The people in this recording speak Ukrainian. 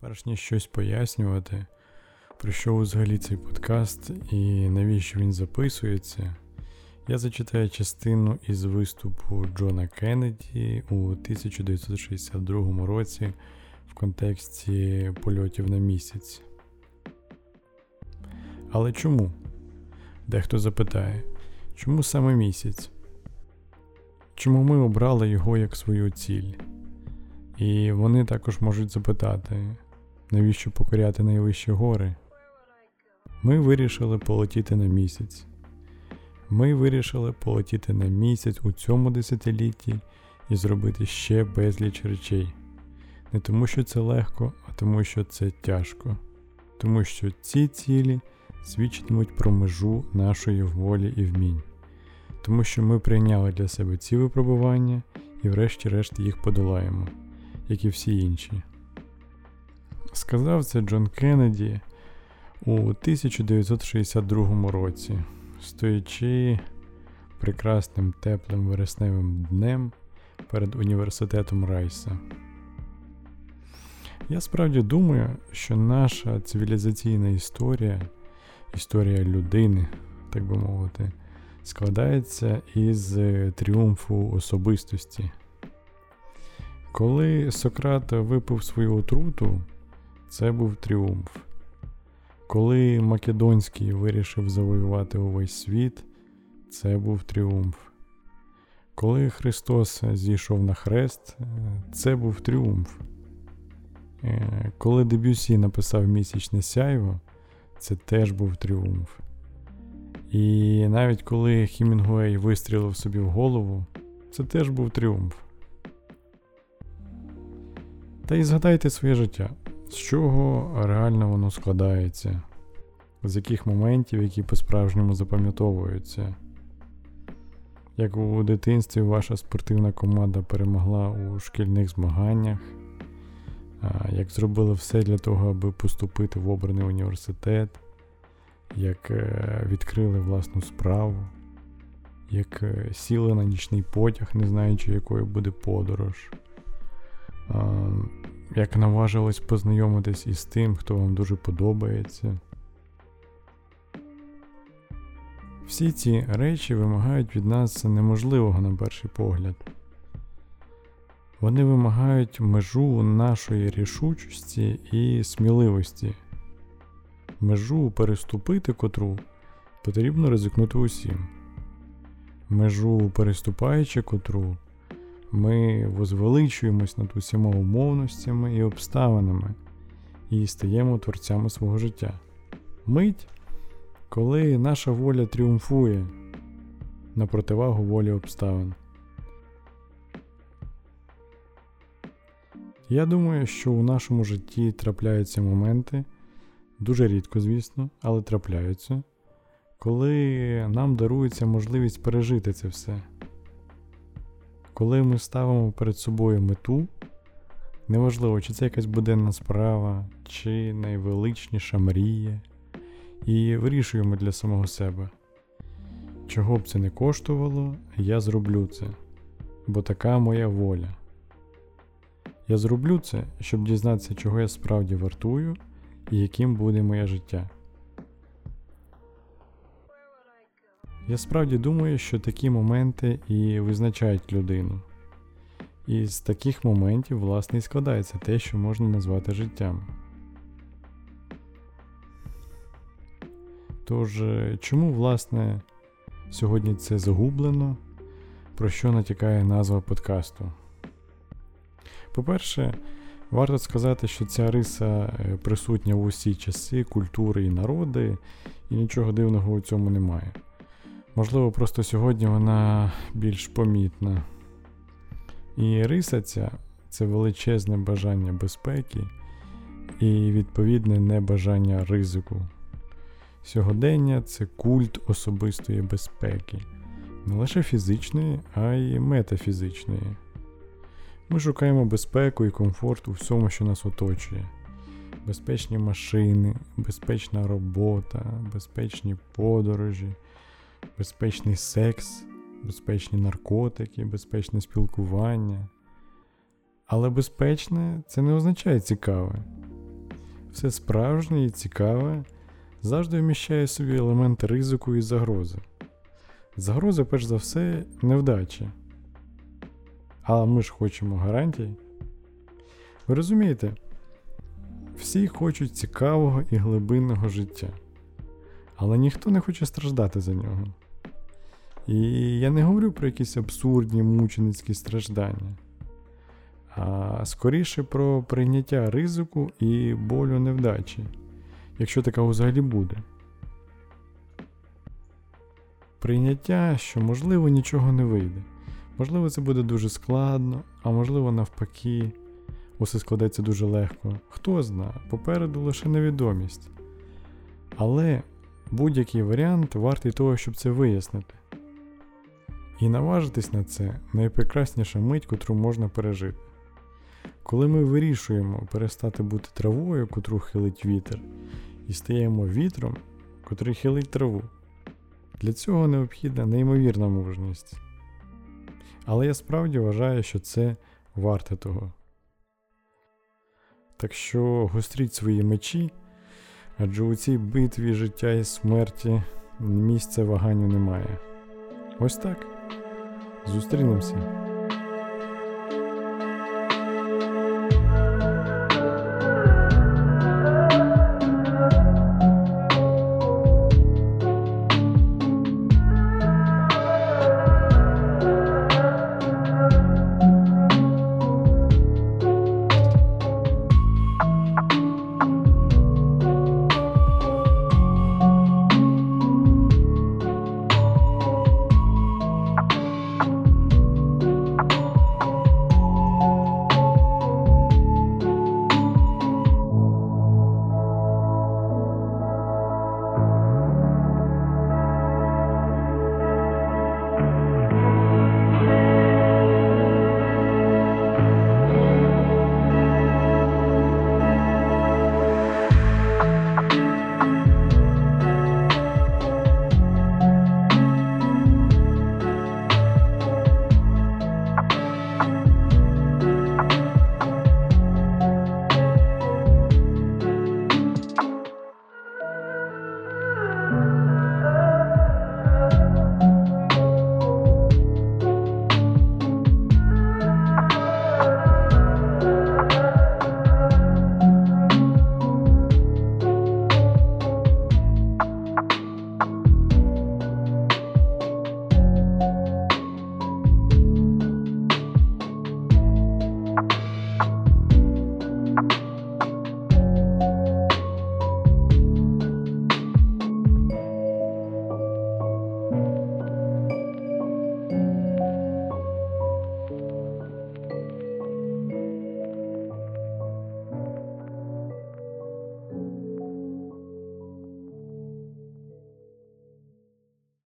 Перш ніж щось пояснювати, про що взагалі цей подкаст і навіщо він записується, я зачитаю частину із виступу Джона Кеннеді у 1962 році в контексті польотів на місяць. Але чому? Дехто запитає, чому саме місяць? Чому ми обрали його як свою ціль? І вони також можуть запитати, навіщо покоряти найвищі гори? Ми вирішили полетіти на місяць. Ми вирішили полетіти на місяць у цьому десятилітті і зробити ще безліч речей. Не тому, що це легко, а тому, що це тяжко. Тому що ці цілі свідчитимуть про межу нашої волі і вмінь. Тому що ми прийняли для себе ці випробування і, врешті-решт, їх подолаємо, як і всі інші. Сказав це Джон Кеннеді у 1962 році, стоячи прекрасним теплим вересневим днем перед університетом Райса. Я справді думаю, що наша цивілізаційна історія, історія людини, так би мовити, складається із тріумфу особистості. Коли Сократ випив свою отруту, це був тріумф. Коли Македонський вирішив завоювати увесь світ, це був тріумф. Коли Христос зійшов на хрест, це був тріумф. Е, коли Дебюсі написав місячне сяйво, це теж був тріумф. І навіть коли Хімінгуей вистрілив собі в голову, це теж був тріумф. Та й згадайте своє життя, з чого реально воно складається, з яких моментів, які по-справжньому запам'ятовуються. Як у дитинстві ваша спортивна команда перемогла у шкільних змаганнях, як зробили все для того, аби поступити в обраний університет, як е, відкрили власну справу, як е, сіли на нічний потяг, не знаючи, якою буде подорож, як наважились познайомитись із тим, хто вам дуже подобається. Всі ці речі вимагають від нас неможливого на перший погляд. Вони вимагають межу нашої рішучості і сміливості. Межу переступити котру потрібно ризикнути усім. Межу переступаючи котру, ми возвеличуємось над усіма умовностями і обставинами і стаємо творцями свого життя. Мить, коли наша воля тріумфує на противагу волі обставин. Я думаю, що у нашому житті трапляються моменти, дуже рідко, звісно, але трапляються, коли нам дарується можливість пережити це все. Коли ми ставимо перед собою мету, неважливо, чи це якась буденна справа, чи найвеличніша мрія, і вирішуємо для самого себе. Чого б це не коштувало, я зроблю це, бо така моя воля. Я зроблю це, щоб дізнатися, чого я справді вартую і яким буде моє життя. Я справді думаю, що такі моменти і визначають людину. І з таких моментів, власне, і складається те, що можна назвати життям. Тож, чому, власне, сьогодні це загублено, про що натякає назва подкасту? По-перше, варто сказати, що ця риса е, присутня в усі часи, культури і народи, і нічого дивного у цьому немає. Можливо, просто сьогодні вона більш помітна. І риса ця це величезне бажання безпеки і відповідне небажання ризику. Сьогодення це культ особистої безпеки, не лише фізичної, а й метафізичної. Ми шукаємо безпеку і комфорт у всьому, що нас оточує. Безпечні машини, безпечна робота, безпечні подорожі, безпечний секс, безпечні наркотики, безпечне спілкування. Але безпечне це не означає цікаве. Все справжнє і цікаве завжди вміщає в собі елемент ризику і загрози. Загроза, перш за все, невдача. Але ми ж хочемо гарантій. Ви розумієте, всі хочуть цікавого і глибинного життя, але ніхто не хоче страждати за нього. І я не говорю про якісь абсурдні мученицькі страждання, а скоріше про прийняття ризику і болю невдачі, якщо така взагалі буде. Прийняття, що можливо нічого не вийде. Можливо, це буде дуже складно, а можливо, навпаки, усе складеться дуже легко. Хто знає, попереду лише невідомість. Але будь-який варіант вартий того, щоб це вияснити. І наважитись на це найпрекрасніша мить, котру можна пережити. Коли ми вирішуємо перестати бути травою, котру хилить вітер, і стаємо вітром, котрий хилить траву. Для цього необхідна неймовірна мужність. Але я справді вважаю, що це варте того. Так що гостріть свої мечі, адже у цій битві життя і смерті місця ваганню немає. Ось так. Зустрінемося.